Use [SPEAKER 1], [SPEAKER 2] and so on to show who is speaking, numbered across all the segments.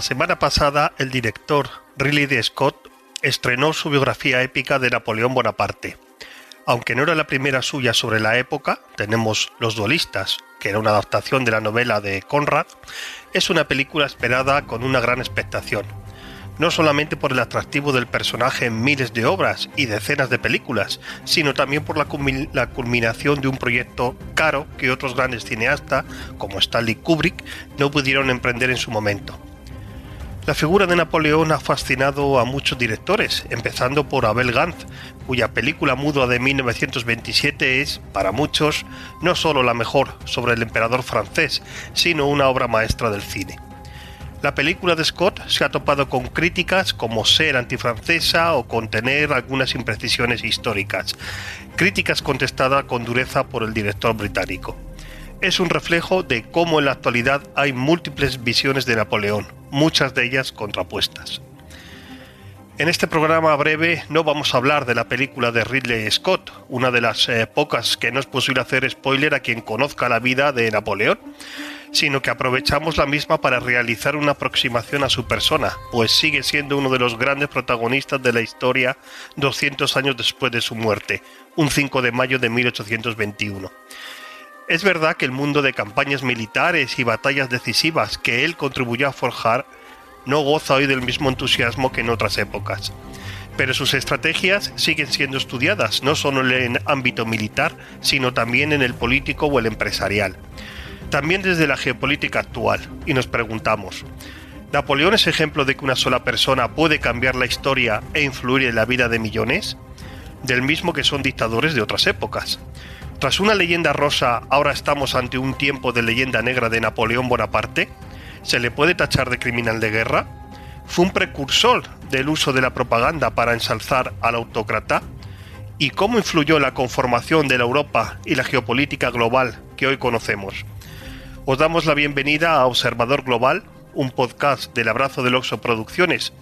[SPEAKER 1] La semana pasada, el director Ridley D. Scott estrenó su biografía épica de Napoleón Bonaparte. Aunque no era la primera suya sobre la época, tenemos Los Duelistas, que era una adaptación de la novela de Conrad, es una película esperada con una gran expectación. No solamente por el atractivo del personaje en miles de obras y decenas de películas, sino también por la, culminación de un proyecto caro que otros grandes cineastas, como Stanley Kubrick, no pudieron emprender en su momento. La figura de Napoleón ha fascinado a muchos directores, empezando por Abel Gance, cuya película muda de 1927 es, para muchos, no solo la mejor sobre el emperador francés, sino una obra maestra del cine. La película de Scott se ha topado con críticas como ser antifrancesa o contener algunas imprecisiones históricas, críticas contestadas con dureza por el director británico es un reflejo de cómo en la actualidad hay múltiples visiones de Napoleón, muchas de ellas contrapuestas. En este programa breve no vamos a hablar de la película de Ridley Scott, una de las eh, pocas que no es posible hacer spoiler a quien conozca la vida de Napoleón, sino que aprovechamos la misma para realizar una aproximación a su persona, pues sigue siendo uno de los grandes protagonistas de la historia 200 años después de su muerte, un 5 de mayo de 1821 es verdad que el mundo de campañas militares y batallas decisivas que él contribuyó a forjar no goza hoy del mismo entusiasmo que en otras épocas. Pero sus estrategias siguen siendo estudiadas, no solo en el ámbito militar, sino también en el político o el empresarial. También desde la geopolítica actual, y nos preguntamos, ¿Napoleón es ejemplo de que una sola persona puede cambiar la historia e influir en la vida de millones? Del mismo que son dictadores de otras épocas. Tras una leyenda rosa, ahora estamos ante un tiempo de leyenda negra de Napoleón Bonaparte. ¿Se le puede tachar de criminal de guerra? ¿Fue un precursor del uso de la propaganda para ensalzar al autócrata? ¿Y cómo influyó la conformación de la Europa y la geopolítica global que hoy conocemos? Os damos la bienvenida a Observador Global, un podcast del Abrazo del Oxo Producciones.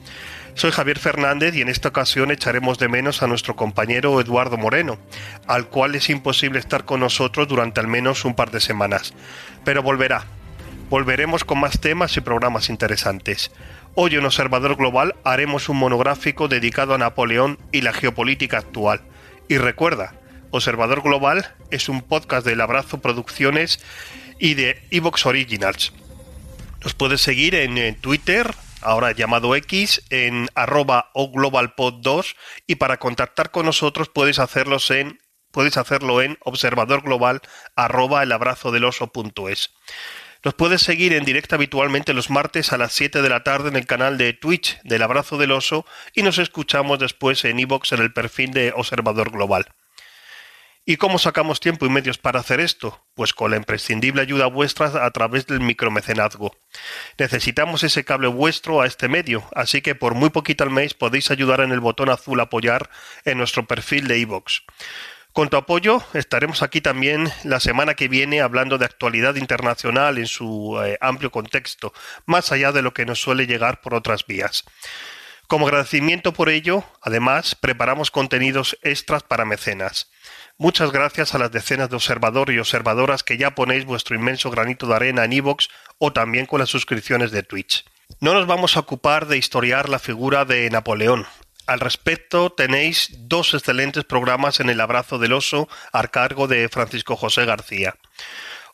[SPEAKER 1] Soy Javier Fernández y en esta ocasión echaremos de menos a nuestro compañero Eduardo Moreno, al cual es imposible estar con nosotros durante al menos un par de semanas. Pero volverá. Volveremos con más temas y programas interesantes. Hoy en Observador Global haremos un monográfico dedicado a Napoleón y la geopolítica actual. Y recuerda, Observador Global es un podcast del Abrazo Producciones y de Evox Originals. Nos puedes seguir en Twitter, ahora llamado X, en arroba o globalpod2 y para contactar con nosotros puedes hacerlo en puedes hacerlo en observador global arroba el abrazo del oso punto es. Nos puedes seguir en directo habitualmente los martes a las 7 de la tarde en el canal de Twitch del Abrazo del Oso y nos escuchamos después en iVoox en el perfil de Observador Global. ¿Y cómo sacamos tiempo y medios para hacer esto? Pues con la imprescindible ayuda vuestra a través del micromecenazgo. Necesitamos ese cable vuestro a este medio, así que por muy poquito al mes podéis ayudar en el botón azul apoyar en nuestro perfil de iVoox. Con tu apoyo estaremos aquí también la semana que viene hablando de actualidad internacional en su eh, amplio contexto, más allá de lo que nos suele llegar por otras vías. Como agradecimiento por ello, además, preparamos contenidos extras para mecenas. Muchas gracias a las decenas de observadores y observadoras que ya ponéis vuestro inmenso granito de arena en iVoox o también con las suscripciones de Twitch. No nos vamos a ocupar de historiar la figura de Napoleón. Al respecto, tenéis dos excelentes programas en el abrazo del oso a cargo de Francisco José García.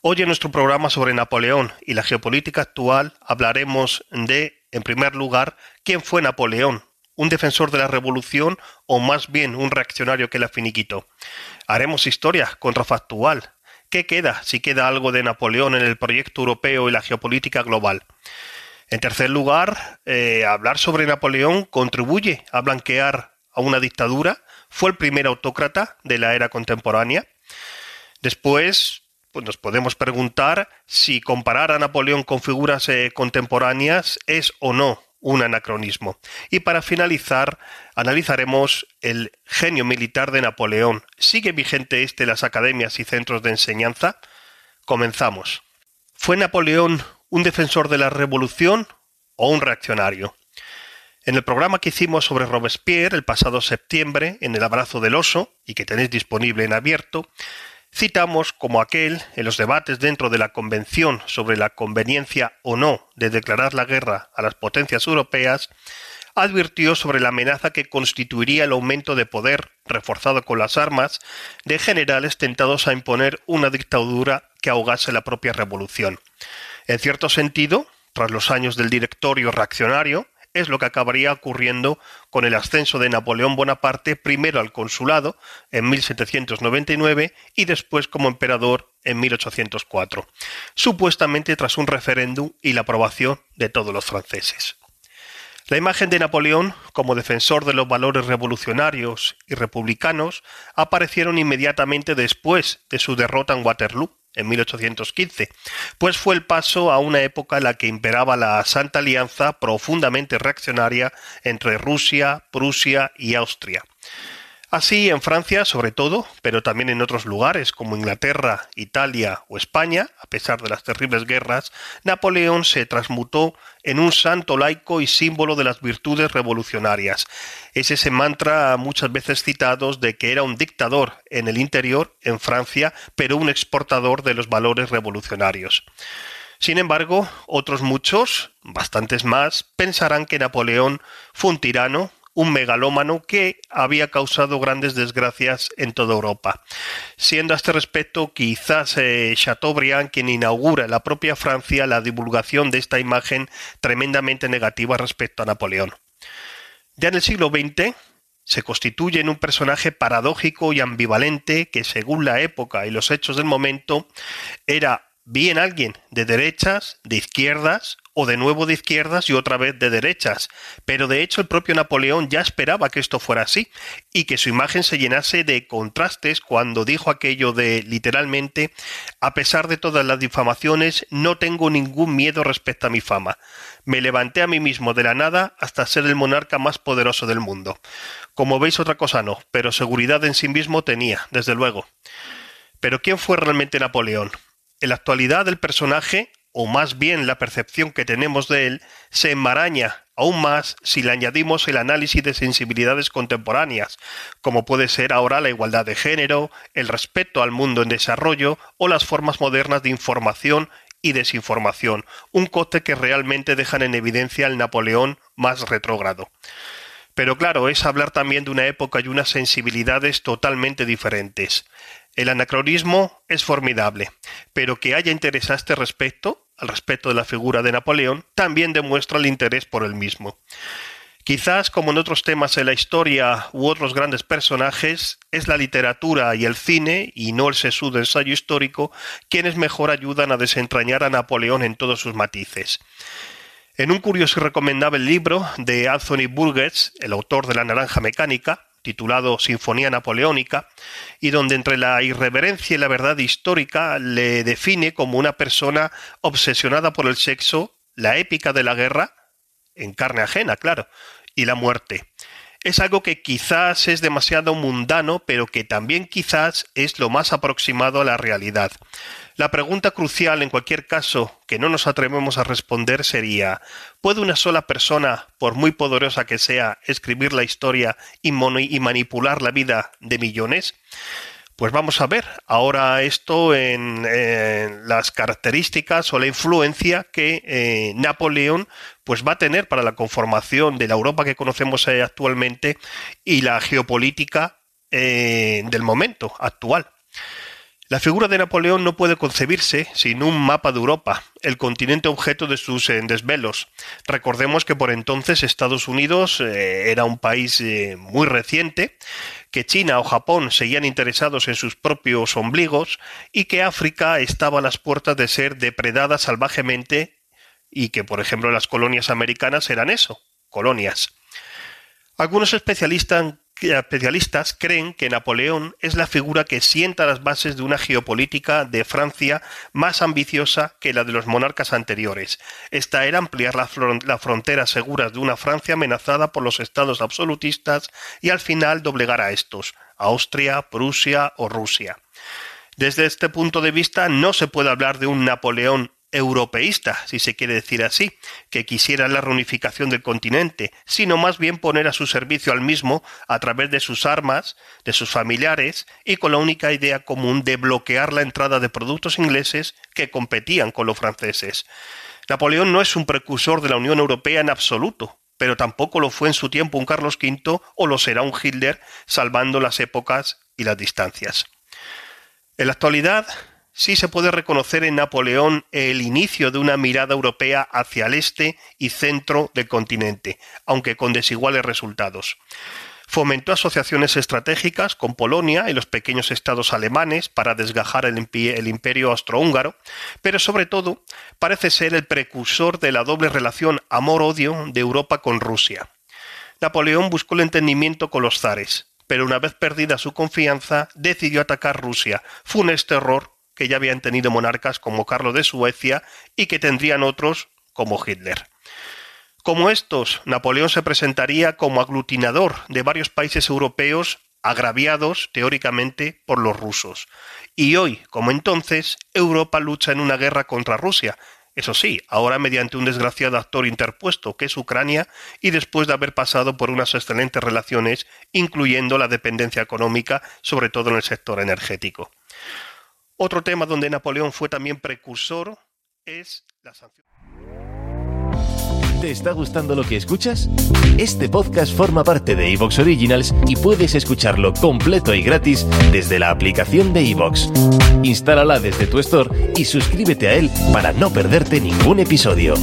[SPEAKER 1] Hoy en nuestro programa sobre Napoleón y la geopolítica actual hablaremos de en primer lugar, quién fue Napoleón, un defensor de la revolución o más bien un reaccionario que la finiquitó. Haremos historia contrafactual. ¿Qué queda si queda algo de Napoleón en el proyecto europeo y la geopolítica global? En tercer lugar, eh, hablar sobre Napoleón contribuye a blanquear a una dictadura. Fue el primer autócrata de la era contemporánea. Después, pues nos podemos preguntar si comparar a Napoleón con figuras eh, contemporáneas es o no un anacronismo. Y para finalizar, analizaremos el genio militar de Napoleón. ¿Sigue vigente este en las academias y centros de enseñanza? Comenzamos. ¿Fue Napoleón un defensor de la revolución o un reaccionario? En el programa que hicimos sobre Robespierre el pasado septiembre, en el abrazo del oso, y que tenéis disponible en abierto, citamos como aquel, en los debates dentro de la Convención sobre la conveniencia o no de declarar la guerra a las potencias europeas, advirtió sobre la amenaza que constituiría el aumento de poder, reforzado con las armas, de generales tentados a imponer una dictadura que ahogase la propia revolución. En cierto sentido, tras los años del directorio reaccionario, es lo que acabaría ocurriendo con el ascenso de Napoleón Bonaparte primero al consulado en 1799 y después como emperador en 1804, supuestamente tras un referéndum y la aprobación de todos los franceses. La imagen de Napoleón como defensor de los valores revolucionarios y republicanos aparecieron inmediatamente después de su derrota en Waterloo, en 1815, pues fue el paso a una época en la que imperaba la Santa Alianza profundamente reaccionaria entre Rusia, Prusia y Austria. Así, en Francia sobre todo, pero también en otros lugares como Inglaterra, Italia o España, a pesar de las terribles guerras, Napoleón se transmutó en un santo laico y símbolo de las virtudes revolucionarias. Es ese mantra muchas veces citados de que era un dictador en el interior, en Francia, pero un exportador de los valores revolucionarios. Sin embargo, otros muchos, bastantes más, pensarán que Napoleón fue un tirano, un megalómano que había causado grandes desgracias en toda Europa. Siendo a este respecto quizás eh, Chateaubriand quien inaugura en la propia Francia la divulgación de esta imagen tremendamente negativa respecto a Napoleón. Ya en el siglo XX se constituye en un personaje paradójico y ambivalente que según la época y los hechos del momento era bien alguien de derechas, de izquierdas, o de nuevo de izquierdas y otra vez de derechas. Pero de hecho el propio Napoleón ya esperaba que esto fuera así y que su imagen se llenase de contrastes cuando dijo aquello de literalmente a pesar de todas las difamaciones no tengo ningún miedo respecto a mi fama. Me levanté a mí mismo de la nada hasta ser el monarca más poderoso del mundo. Como veis otra cosa no, pero seguridad en sí mismo tenía, desde luego. Pero ¿quién fue realmente Napoleón? En la actualidad el personaje, o más bien la percepción que tenemos de él, se enmaraña aún más si le añadimos el análisis de sensibilidades contemporáneas, como puede ser ahora la igualdad de género, el respeto al mundo en desarrollo o las formas modernas de información y desinformación, un coste que realmente dejan en evidencia el Napoleón más retrógrado. Pero claro, es hablar también de una época y unas sensibilidades totalmente diferentes. El anacronismo es formidable, pero que haya interés a este respecto, al respecto de la figura de Napoleón, también demuestra el interés por el mismo. Quizás, como en otros temas de la historia u otros grandes personajes, es la literatura y el cine, y no el sesudo ensayo histórico, quienes mejor ayudan a desentrañar a Napoleón en todos sus matices. En un curioso y recomendable libro de Anthony Burgess, el autor de La Naranja Mecánica, titulado Sinfonía Napoleónica, y donde entre la irreverencia y la verdad histórica le define como una persona obsesionada por el sexo, la épica de la guerra, en carne ajena, claro, y la muerte. Es algo que quizás es demasiado mundano, pero que también quizás es lo más aproximado a la realidad. La pregunta crucial en cualquier caso que no nos atrevemos a responder sería ¿puede una sola persona, por muy poderosa que sea, escribir la historia y, manipular la vida de millones? Pues vamos a ver ahora esto en, las características o la influencia que eh, Napoleón pues va a tener para la conformación de la Europa que conocemos eh, actualmente y la geopolítica eh, del momento actual. La figura de Napoleón no puede concebirse sin un mapa de Europa, el continente objeto de sus desvelos. Recordemos que por entonces Estados Unidos era un país muy reciente, que China o Japón seguían interesados en sus propios ombligos y que África estaba a las puertas de ser depredada salvajemente y que, por ejemplo, las colonias americanas eran eso, colonias. Algunos especialistas especialistas creen que Napoleón es la figura que sienta las bases de una geopolítica de Francia más ambiciosa que la de los monarcas anteriores. Esta era ampliar las fronteras seguras de una Francia amenazada por los estados absolutistas y al final doblegar a estos, Austria, Prusia o Rusia. Desde este punto de vista no se puede hablar de un Napoleón europeísta, si se quiere decir así, que quisiera la reunificación del continente, sino más bien poner a su servicio al mismo a través de sus armas, de sus familiares y con la única idea común de bloquear la entrada de productos ingleses que competían con los franceses. Napoleón no es un precursor de la Unión Europea en absoluto, pero tampoco lo fue en su tiempo un Carlos V o lo será un Hitler, salvando las épocas y las distancias. En la actualidad, sí se puede reconocer en Napoleón el inicio de una mirada europea hacia el este y centro del continente, aunque con desiguales resultados. Fomentó asociaciones estratégicas con Polonia y los pequeños estados alemanes para desgajar el, imperio austrohúngaro, pero sobre todo parece ser el precursor de la doble relación amor-odio de Europa con Rusia. Napoleón buscó el entendimiento con los zares, pero una vez perdida su confianza decidió atacar Rusia, funesto error que ya habían tenido monarcas como Carlos de Suecia y que tendrían otros como Hitler. Como estos, Napoleón se presentaría como aglutinador de varios países europeos agraviados teóricamente por los rusos. Y hoy, como entonces, Europa lucha en una guerra contra Rusia, eso sí, ahora mediante un desgraciado actor interpuesto que es Ucrania y después de haber pasado por unas excelentes relaciones, incluyendo la dependencia económica, sobre todo en el sector energético. Otro tema donde Napoleón fue también precursor es la sanción.
[SPEAKER 2] ¿Te está gustando lo que escuchas? Este podcast forma parte de Evox Originals y puedes escucharlo completo y gratis desde la aplicación de Evox. Instálala desde tu store y suscríbete a él para no perderte ningún episodio.